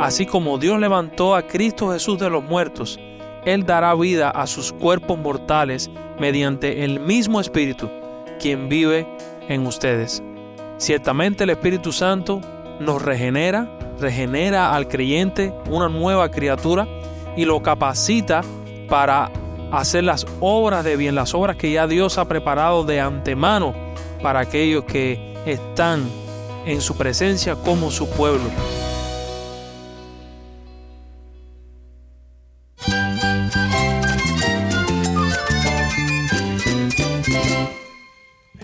Así como Dios levantó a Cristo Jesús de los muertos, Él dará vida a sus cuerpos mortales mediante el mismo Espíritu, quien vive en ustedes. Ciertamente el Espíritu Santo nos regenera, regenera al creyente una nueva criatura y lo capacita para hacer las obras de bien, las obras que ya Dios ha preparado de antemano para aquellos que están en su presencia como su pueblo.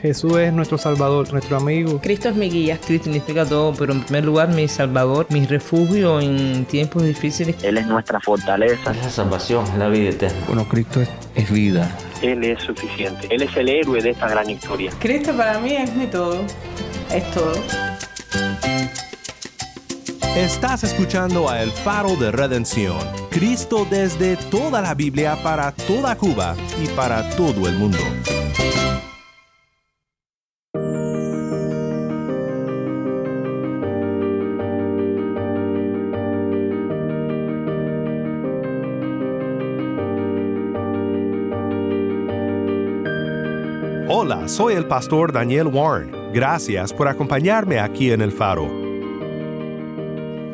Jesús es nuestro Salvador, nuestro amigo. Cristo es mi guía. Cristo significa todo, pero en primer lugar mi Salvador, mi refugio en tiempos difíciles. Él es nuestra fortaleza. Es la salvación, es la vida eterna. Bueno, Cristo es, es vida. Él es suficiente. Él es el héroe de esta gran historia. Cristo para mí es mi todo. Es todo. Estás escuchando a El Faro de Redención. Cristo desde toda la Biblia para toda Cuba y para todo el mundo. Hola, soy el pastor Daniel Warren. Gracias por acompañarme aquí en el faro.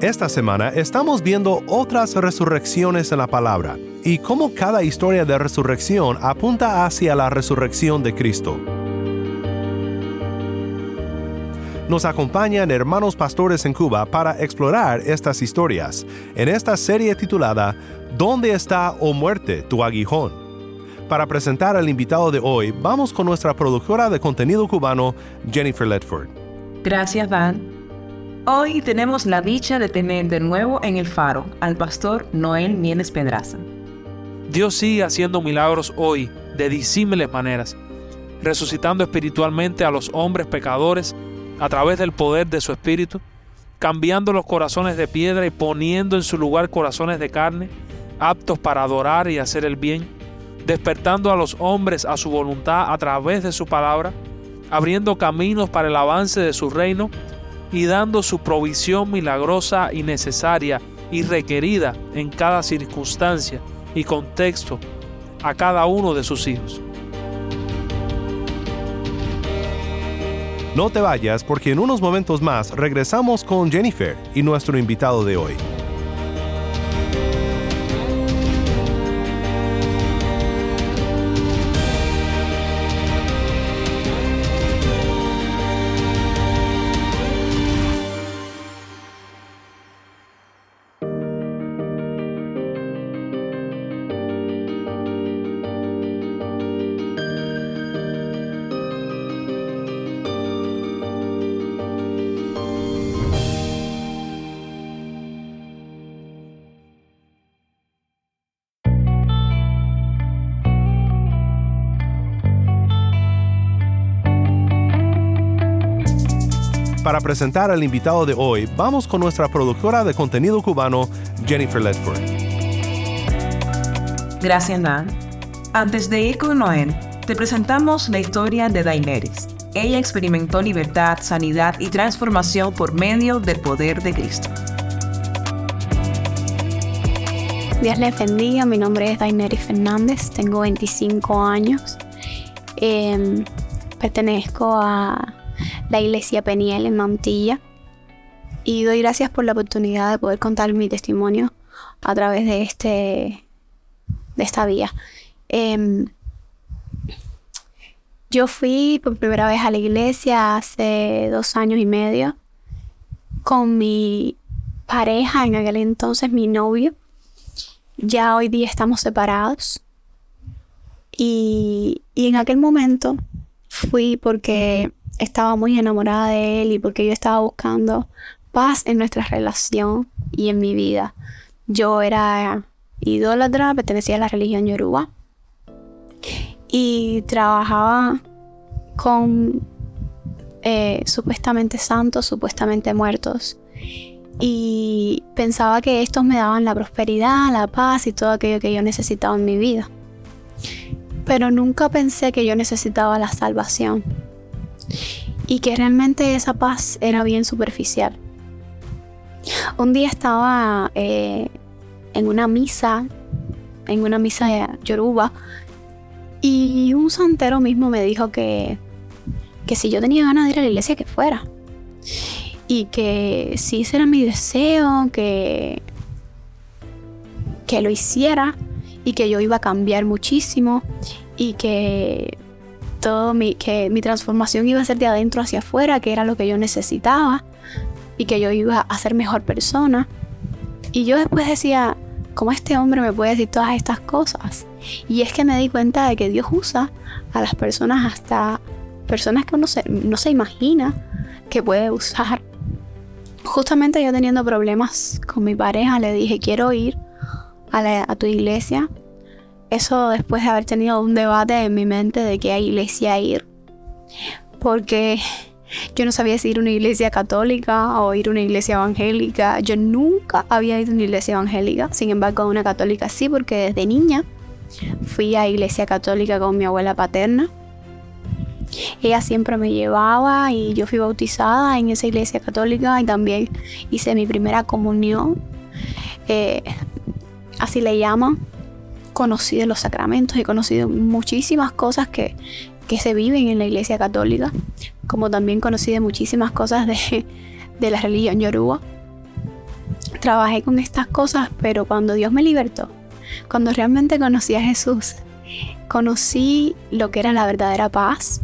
Esta semana estamos viendo otras resurrecciones en la palabra y cómo cada historia de resurrección apunta hacia la resurrección de Cristo. Nos acompañan hermanos pastores en Cuba para explorar estas historias en esta serie titulada ¿Dónde está, o muerte, tu aguijón? Para presentar al invitado de hoy, vamos con nuestra productora de contenido cubano, Jennifer Ledford. Gracias, Dan. Hoy tenemos la dicha de tener de nuevo en el faro al pastor Noel Mieles Pedraza. Dios sigue haciendo milagros hoy de disímiles maneras, resucitando espiritualmente a los hombres pecadores a través del poder de su espíritu, cambiando los corazones de piedra y poniendo en su lugar corazones de carne, aptos para adorar y hacer el bien despertando a los hombres a su voluntad a través de su palabra, abriendo caminos para el avance de su reino y dando su provisión milagrosa y necesaria y requerida en cada circunstancia y contexto a cada uno de sus hijos. No te vayas porque en unos momentos más regresamos con Jennifer y nuestro invitado de hoy. Para presentar al invitado de hoy, vamos con nuestra productora de contenido cubano, Jennifer Ledford. Gracias, Dan. Antes de ir con Noel, te presentamos la historia de Daenerys. Ella experimentó libertad, sanidad y transformación por medio del poder de Cristo. Dios les bendiga, mi nombre es Daenerys Fernández, tengo 25 años. Eh, pertenezco a la iglesia Peniel en Mantilla. Y doy gracias por la oportunidad de poder contar mi testimonio a través de, este, de esta vía. Eh, yo fui por primera vez a la iglesia hace dos años y medio con mi pareja, en aquel entonces mi novio. Ya hoy día estamos separados. Y, y en aquel momento fui porque estaba muy enamorada de él y porque yo estaba buscando paz en nuestra relación y en mi vida. Yo era idólatra, pertenecía a la religión yoruba y trabajaba con eh, supuestamente santos, supuestamente muertos. Y pensaba que estos me daban la prosperidad, la paz y todo aquello que yo necesitaba en mi vida. Pero nunca pensé que yo necesitaba la salvación y que realmente esa paz era bien superficial. Un día estaba eh, en una misa, en una misa de Yoruba, y un santero mismo me dijo que, que si yo tenía ganas de ir a la iglesia, que fuera. Y que si ese era mi deseo, que, que lo hiciera y que yo iba a cambiar muchísimo y que todo mi, que mi transformación iba a ser de adentro hacia afuera, que era lo que yo necesitaba y que yo iba a ser mejor persona. Y yo después decía, ¿cómo este hombre me puede decir todas estas cosas? Y es que me di cuenta de que Dios usa a las personas hasta personas que uno no se imagina que puede usar. Justamente yo teniendo problemas con mi pareja, le dije, quiero ir a, a tu iglesia. Eso después de haber tenido un debate en mi mente de qué iglesia ir. Porque yo no sabía si ir a una iglesia católica o ir a una iglesia evangélica. Yo nunca había ido a una iglesia evangélica. Sin embargo, a una católica sí, porque desde niña fui a iglesia católica con mi abuela paterna. Ella siempre me llevaba y yo fui bautizada en esa iglesia católica y también hice mi primera comunión. Eh, así le llaman. Conocí de los sacramentos y conocí muchísimas cosas que, que se viven en la iglesia católica como también conocí de muchísimas cosas de, la religión yoruba. Trabajé con estas cosas, pero cuando Dios me libertó, cuando realmente conocí a Jesús, conocí lo que era la verdadera paz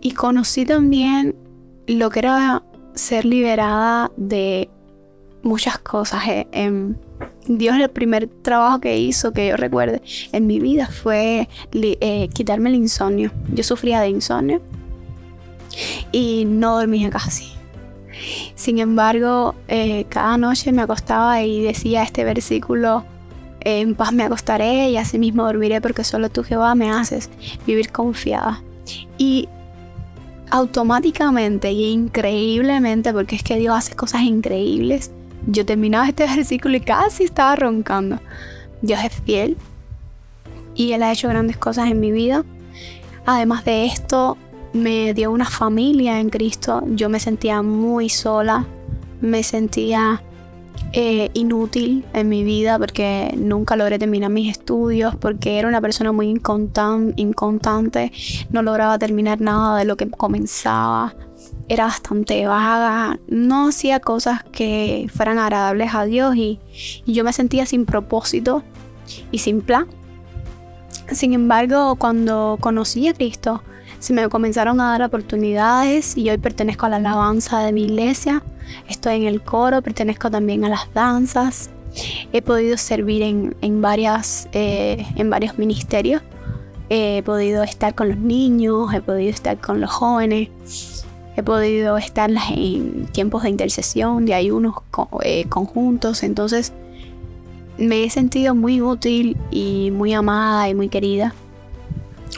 y conocí también lo que era ser liberada de muchas cosas. Eh, em, Dios el primer trabajo que hizo, que yo recuerde, en mi vida fue eh, quitarme el insomnio. Yo sufría de insomnio y no dormía casi. Sin embargo, eh, cada noche me acostaba y decía este versículo, en paz me acostaré y así mismo dormiré porque solo tú Jehová me haces vivir confiada. Y automáticamente y increíblemente, porque es que Dios hace cosas increíbles, yo terminaba este versículo y casi estaba roncando. Dios es fiel y Él ha hecho grandes cosas en mi vida. Además de esto, me dio una familia en Cristo. Yo me sentía muy sola, me sentía eh, inútil en mi vida porque nunca logré terminar mis estudios, porque era una persona muy inconstante, no lograba terminar nada de lo que comenzaba, era bastante vaga, no hacía cosas que fueran agradables a Dios y yo me sentía sin propósito y sin plan. Sin embargo, cuando conocí a Cristo, se me comenzaron a dar oportunidades y hoy pertenezco a la alabanza de mi iglesia, estoy en el coro, pertenezco también a las danzas, he podido servir en, varias, eh, en varios ministerios, he podido estar con los niños, he podido estar con los jóvenes, he podido estar en tiempos de intercesión, de ayunos eh, conjuntos, entonces me he sentido muy útil y muy amada y muy querida.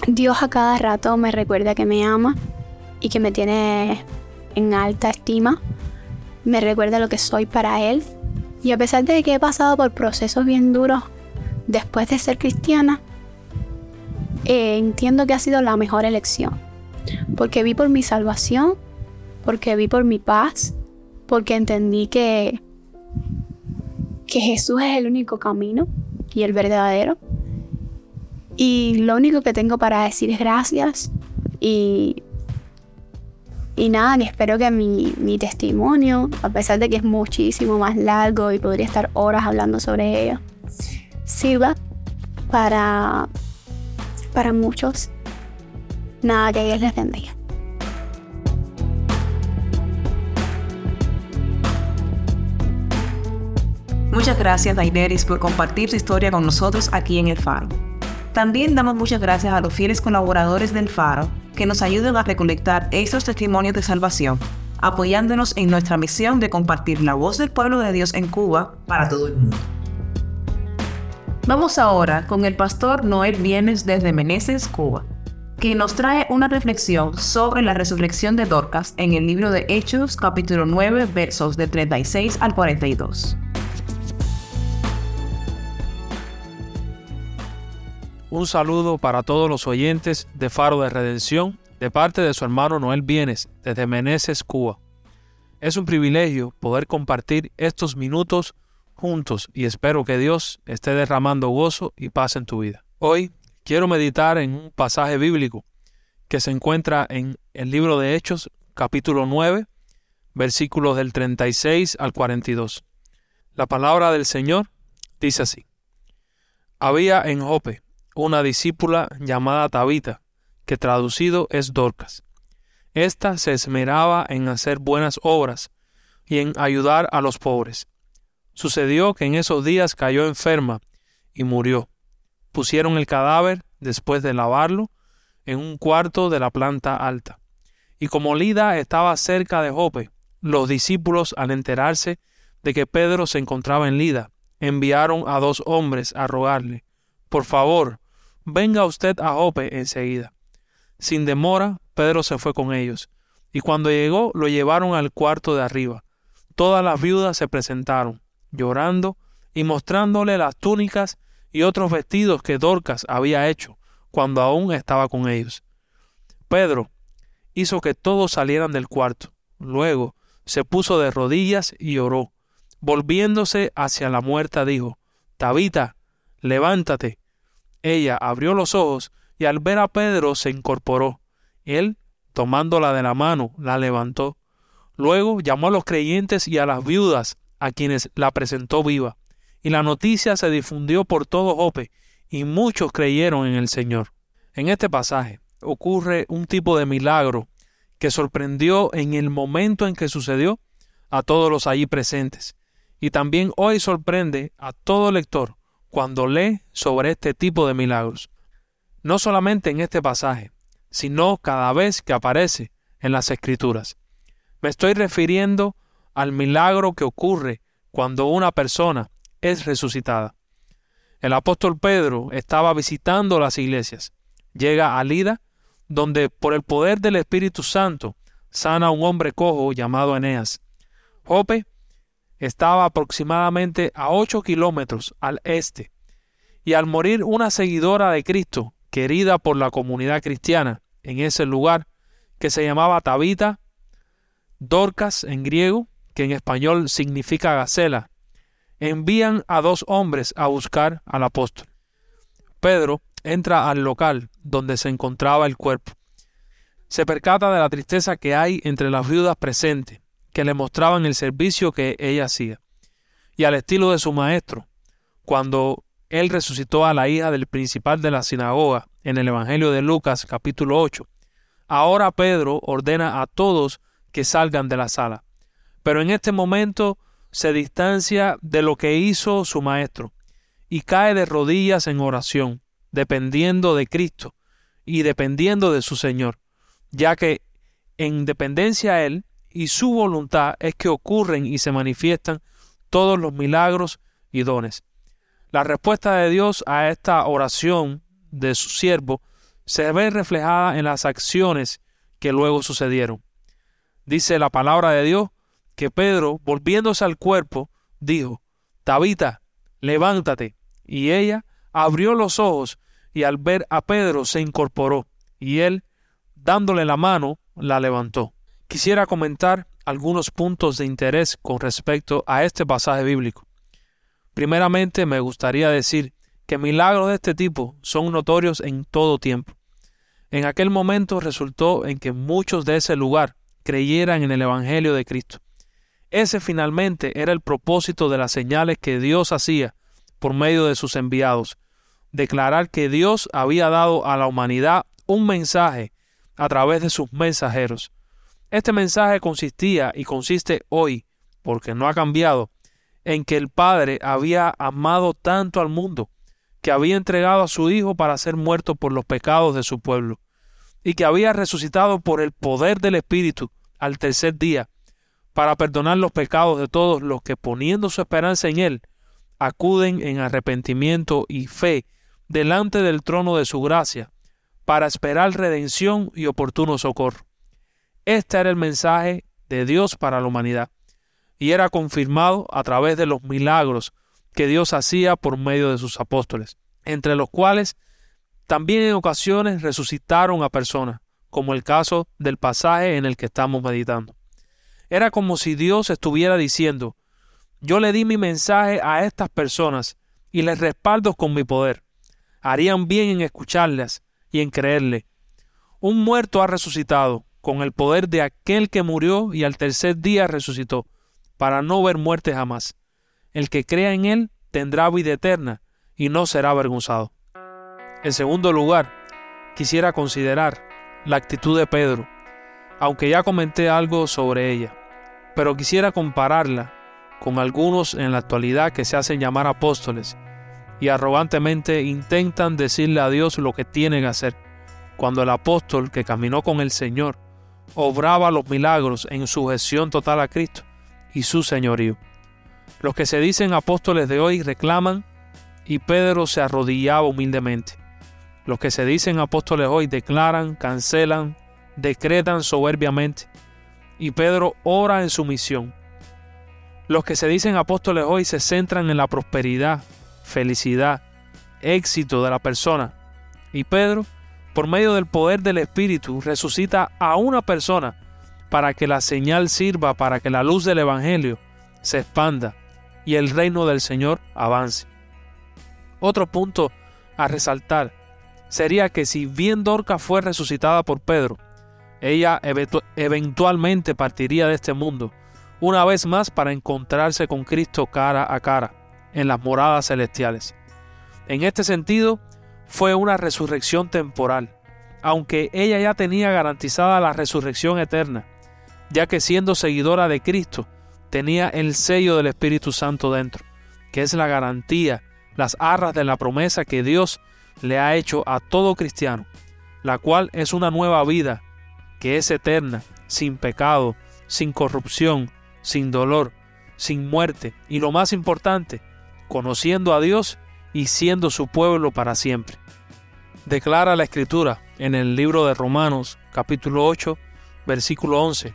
Dios a cada rato me recuerda que me ama y que me tiene en alta estima. Me recuerda lo que soy para Él. Y a pesar de que he pasado por procesos bien duros después de ser cristiana, eh, entiendo que ha sido la mejor elección. Porque vi por mi salvación, porque vi por mi paz, porque entendí que, que Jesús es el único camino y el verdadero y lo único que tengo para decir es gracias y, y nada, que espero que mi, mi testimonio, a pesar de que es muchísimo más largo y podría estar horas hablando sobre ello, sirva para, para muchos. Nada, que Dios les bendiga. Muchas gracias, Daineris, por compartir su historia con nosotros aquí en El Faro. También damos muchas gracias a los fieles colaboradores del Faro que nos ayudan a recolectar estos testimonios de salvación, apoyándonos en nuestra misión de compartir la voz del pueblo de Dios en Cuba para todo el mundo. Vamos ahora con el pastor Noel Vienes desde Meneses, Cuba, que nos trae una reflexión sobre la resurrección de Dorcas en el libro de Hechos capítulo 9 versos de 36 al 42. Un saludo para todos los oyentes de Faro de Redención de parte de su hermano Noel Bienes desde Meneses, Cuba. Es un privilegio poder compartir estos minutos juntos y espero que Dios esté derramando gozo y paz en tu vida. Hoy quiero meditar en un pasaje bíblico que se encuentra en el libro de Hechos capítulo 9 versículos del 36 al 42. La palabra del Señor dice así. Había en Jope una discípula llamada Tabita, que traducido es Dorcas. Esta se esmeraba en hacer buenas obras y en ayudar a los pobres. Sucedió que en esos días cayó enferma y murió. Pusieron el cadáver, después de lavarlo, en un cuarto de la planta alta. Y como Lida estaba cerca de Jope, los discípulos, al enterarse de que Pedro se encontraba en Lida, enviaron a dos hombres a rogarle, por favor, venga usted a Jope enseguida. Sin demora, Pedro se fue con ellos, y cuando llegó lo llevaron al cuarto de arriba. Todas las viudas se presentaron, llorando y mostrándole las túnicas y otros vestidos que Dorcas había hecho cuando aún estaba con ellos. Pedro hizo que todos salieran del cuarto. Luego se puso de rodillas y oró. Volviéndose hacia la muerta dijo, Tabita, levántate. Ella abrió los ojos y al ver a Pedro se incorporó. Él, tomándola de la mano, la levantó. Luego llamó a los creyentes y a las viudas, a quienes la presentó viva. Y la noticia se difundió por todo Jope, y muchos creyeron en el Señor. En este pasaje ocurre un tipo de milagro que sorprendió en el momento en que sucedió a todos los allí presentes. Y también hoy sorprende a todo lector cuando lee sobre este tipo de milagros. No solamente en este pasaje, sino cada vez que aparece en las escrituras. Me estoy refiriendo al milagro que ocurre cuando una persona es resucitada. El apóstol Pedro estaba visitando las iglesias. Llega a Lida donde por el poder del Espíritu Santo sana a un hombre cojo llamado Eneas. Jope estaba aproximadamente a ocho kilómetros al este, y al morir una seguidora de Cristo, querida por la comunidad cristiana en ese lugar, que se llamaba Tabita, Dorcas en griego, que en español significa gacela, envían a dos hombres a buscar al apóstol. Pedro entra al local donde se encontraba el cuerpo. Se percata de la tristeza que hay entre las viudas presentes, que le mostraban el servicio que ella hacía. Y al estilo de su maestro, cuando él resucitó a la hija del principal de la sinagoga en el Evangelio de Lucas capítulo 8, ahora Pedro ordena a todos que salgan de la sala. Pero en este momento se distancia de lo que hizo su maestro y cae de rodillas en oración dependiendo de Cristo y dependiendo de su Señor, ya que en dependencia a Él y su voluntad es que ocurren y se manifiestan todos los milagros y dones. La respuesta de Dios a esta oración de su siervo se ve reflejada en las acciones que luego sucedieron. Dice la palabra de Dios que Pedro, volviéndose al cuerpo, dijo, Tabita, levántate. Y ella, abrió los ojos y al ver a Pedro se incorporó y él, dándole la mano, la levantó. Quisiera comentar algunos puntos de interés con respecto a este pasaje bíblico. Primeramente me gustaría decir que milagros de este tipo son notorios en todo tiempo. En aquel momento resultó en que muchos de ese lugar creyeran en el Evangelio de Cristo. Ese finalmente era el propósito de las señales que Dios hacía por medio de sus enviados, declarar que Dios había dado a la humanidad un mensaje a través de sus mensajeros. Este mensaje consistía y consiste hoy, porque no ha cambiado, en que el Padre había amado tanto al mundo, que había entregado a su Hijo para ser muerto por los pecados de su pueblo, y que había resucitado por el poder del Espíritu al tercer día, para perdonar los pecados de todos los que poniendo su esperanza en Él, acuden en arrepentimiento y fe delante del trono de su gracia, para esperar redención y oportuno socorro. Este era el mensaje de Dios para la humanidad, y era confirmado a través de los milagros que Dios hacía por medio de sus apóstoles, entre los cuales también en ocasiones resucitaron a personas, como el caso del pasaje en el que estamos meditando. Era como si Dios estuviera diciendo, yo le di mi mensaje a estas personas y les respaldo con mi poder. Harían bien en escucharlas y en creerle. Un muerto ha resucitado con el poder de aquel que murió y al tercer día resucitó, para no ver muerte jamás. El que crea en él tendrá vida eterna y no será avergonzado. En segundo lugar, quisiera considerar la actitud de Pedro, aunque ya comenté algo sobre ella, pero quisiera compararla con algunos en la actualidad que se hacen llamar apóstoles y arrogantemente intentan decirle a Dios lo que tienen que hacer, cuando el apóstol que caminó con el Señor obraba los milagros en sujeción total a Cristo y su señorío. Los que se dicen apóstoles de hoy reclaman y Pedro se arrodillaba humildemente. Los que se dicen apóstoles hoy declaran, cancelan, decretan soberbiamente y Pedro ora en su misión. Los que se dicen apóstoles hoy se centran en la prosperidad, felicidad, éxito de la persona y Pedro, por medio del poder del Espíritu, resucita a una persona para que la señal sirva para que la luz del Evangelio se expanda y el reino del Señor avance. Otro punto a resaltar sería que si bien Dorca fue resucitada por Pedro, ella eventualmente partiría de este mundo una vez más para encontrarse con Cristo cara a cara en las moradas celestiales. En este sentido, fue una resurrección temporal, aunque ella ya tenía garantizada la resurrección eterna, ya que siendo seguidora de Cristo, tenía el sello del Espíritu Santo dentro, que es la garantía, las arras de la promesa que Dios le ha hecho a todo cristiano, la cual es una nueva vida, que es eterna, sin pecado, sin corrupción, sin dolor, sin muerte y lo más importante, conociendo a Dios y siendo su pueblo para siempre. Declara la Escritura en el libro de Romanos capítulo 8 versículo 11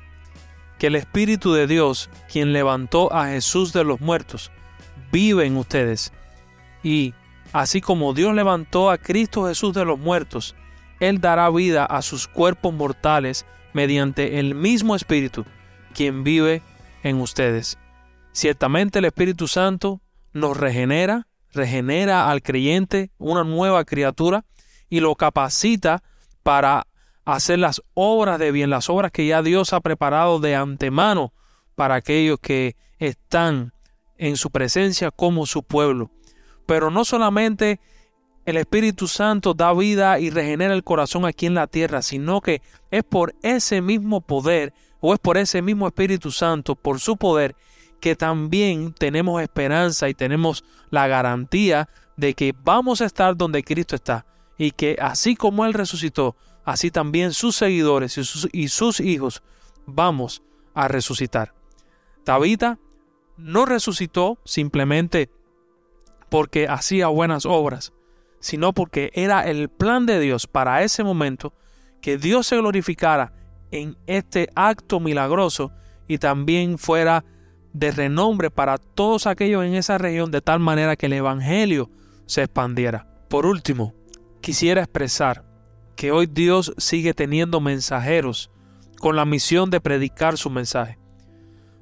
que el Espíritu de Dios, quien levantó a Jesús de los muertos, vive en ustedes. Y, así como Dios levantó a Cristo Jesús de los muertos, Él dará vida a sus cuerpos mortales mediante el mismo Espíritu, quien vive en ustedes. Ciertamente el Espíritu Santo nos regenera, regenera al creyente una nueva criatura y lo capacita para hacer las obras de bien, las obras que ya Dios ha preparado de antemano para aquellos que están en su presencia como su pueblo. Pero no solamente el Espíritu Santo da vida y regenera el corazón aquí en la tierra, sino que es por ese mismo poder o es por ese mismo Espíritu Santo, por su poder, que también tenemos esperanza y tenemos la garantía de que vamos a estar donde Cristo está y que así como Él resucitó, así también sus seguidores y sus, hijos vamos a resucitar. Tabita no resucitó simplemente porque hacía buenas obras, sino porque era el plan de Dios para ese momento que Dios se glorificara en este acto milagroso y también fuera de renombre para todos aquellos en esa región de tal manera que el Evangelio se expandiera. Por último, quisiera expresar que hoy Dios sigue teniendo mensajeros con la misión de predicar su mensaje.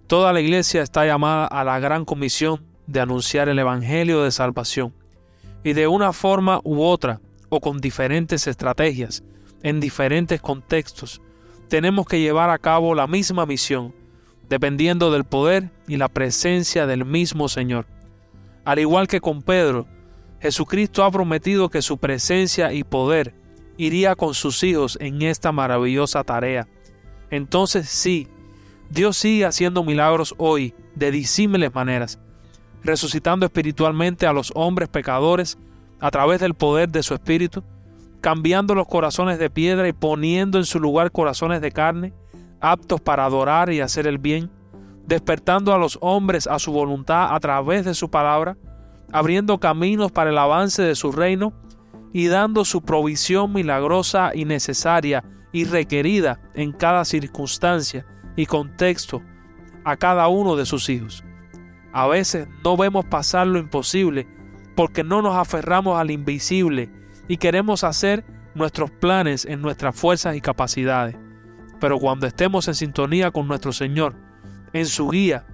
Toda la iglesia está llamada a la gran comisión de anunciar el Evangelio de salvación. Y de una forma u otra, o con diferentes estrategias, en diferentes contextos, tenemos que llevar a cabo la misma misión, dependiendo del poder y la presencia del mismo Señor. Al igual que con Pedro, Jesucristo ha prometido que su presencia y poder iría con sus hijos en esta maravillosa tarea. Entonces sí, Dios sigue haciendo milagros hoy de disímiles maneras, resucitando espiritualmente a los hombres pecadores a través del poder de su Espíritu, cambiando los corazones de piedra y poniendo en su lugar corazones de carne, aptos para adorar y hacer el bien, despertando a los hombres a su voluntad a través de su palabra, abriendo caminos para el avance de su reino y dando su provisión milagrosa y necesaria y requerida en cada circunstancia y contexto a cada uno de sus hijos. A veces no vemos pasar lo imposible porque no nos aferramos al invisible y queremos hacer nuestros planes en nuestras fuerzas y capacidades. Pero cuando estemos en sintonía con nuestro Señor, en su guía,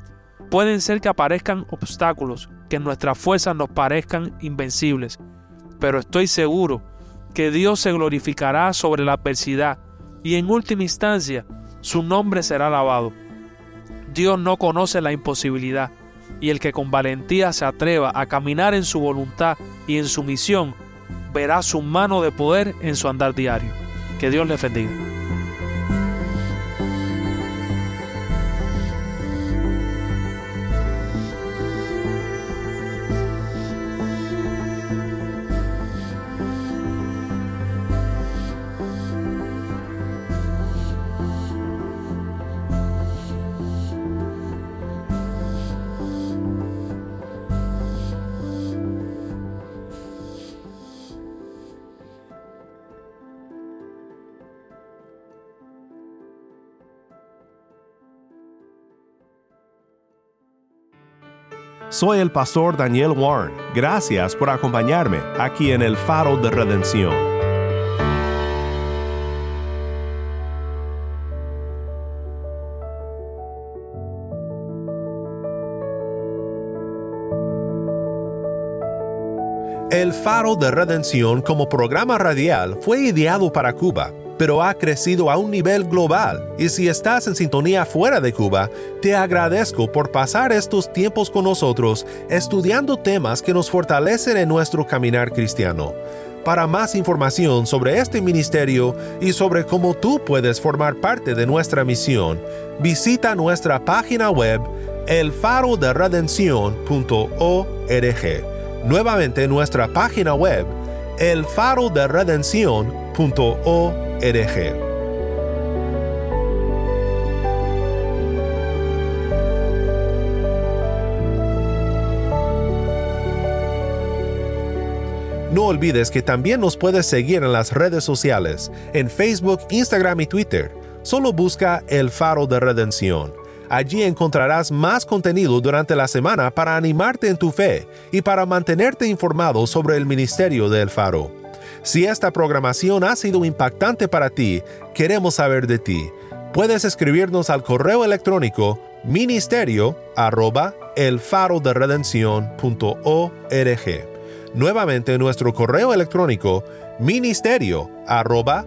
pueden ser que aparezcan obstáculos, que nuestras fuerzas nos parezcan invencibles, pero estoy seguro que Dios se glorificará sobre la adversidad y en última instancia su nombre será alabado. Dios no conoce la imposibilidad y el que con valentía se atreva a caminar en su voluntad y en su misión, verá su mano de poder en su andar diario. Que Dios le bendiga. Soy el pastor Daniel Warren. Gracias por acompañarme aquí en el Faro de Redención. El Faro de Redención como programa radial fue ideado para Cuba pero ha crecido a un nivel global y si estás en sintonía fuera de Cuba, te agradezco por pasar estos tiempos con nosotros estudiando temas que nos fortalecen en nuestro caminar cristiano. Para más información sobre este ministerio y sobre cómo tú puedes formar parte de nuestra misión, visita nuestra página web elfaroderedención.org. Nuevamente nuestra página web no olvides que también nos puedes seguir en las redes sociales, en Facebook, Instagram y Twitter. Solo busca El Faro de Redención. Allí encontrarás más contenido durante la semana para animarte en tu fe y para mantenerte informado sobre el ministerio de El Faro. Si esta programación ha sido impactante para ti, queremos saber de ti. Puedes escribirnos al correo electrónico ministerio arroba Nuevamente nuestro correo electrónico ministerio arroba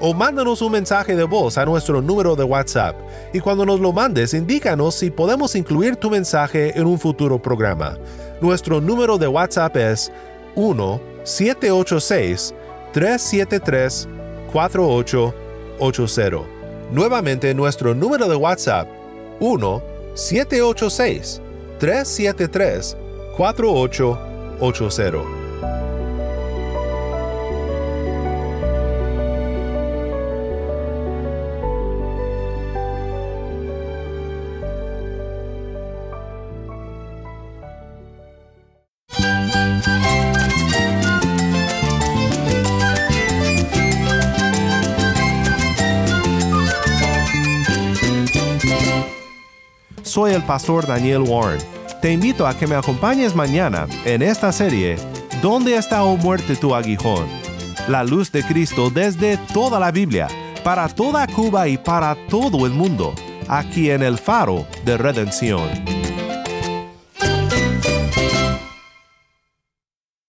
o mándanos un mensaje de voz a nuestro número de WhatsApp y cuando nos lo mandes indícanos si podemos incluir tu mensaje en un futuro programa. Nuestro número de WhatsApp es 1-786-373-4880. Nuevamente nuestro número de WhatsApp 1-786-373-4880. El pastor Daniel Warren. Te invito a que me acompañes mañana en esta serie ¿Dónde está o muerte tu aguijón? La luz de Cristo desde toda la Biblia, para toda Cuba y para todo el mundo, aquí en el faro de redención.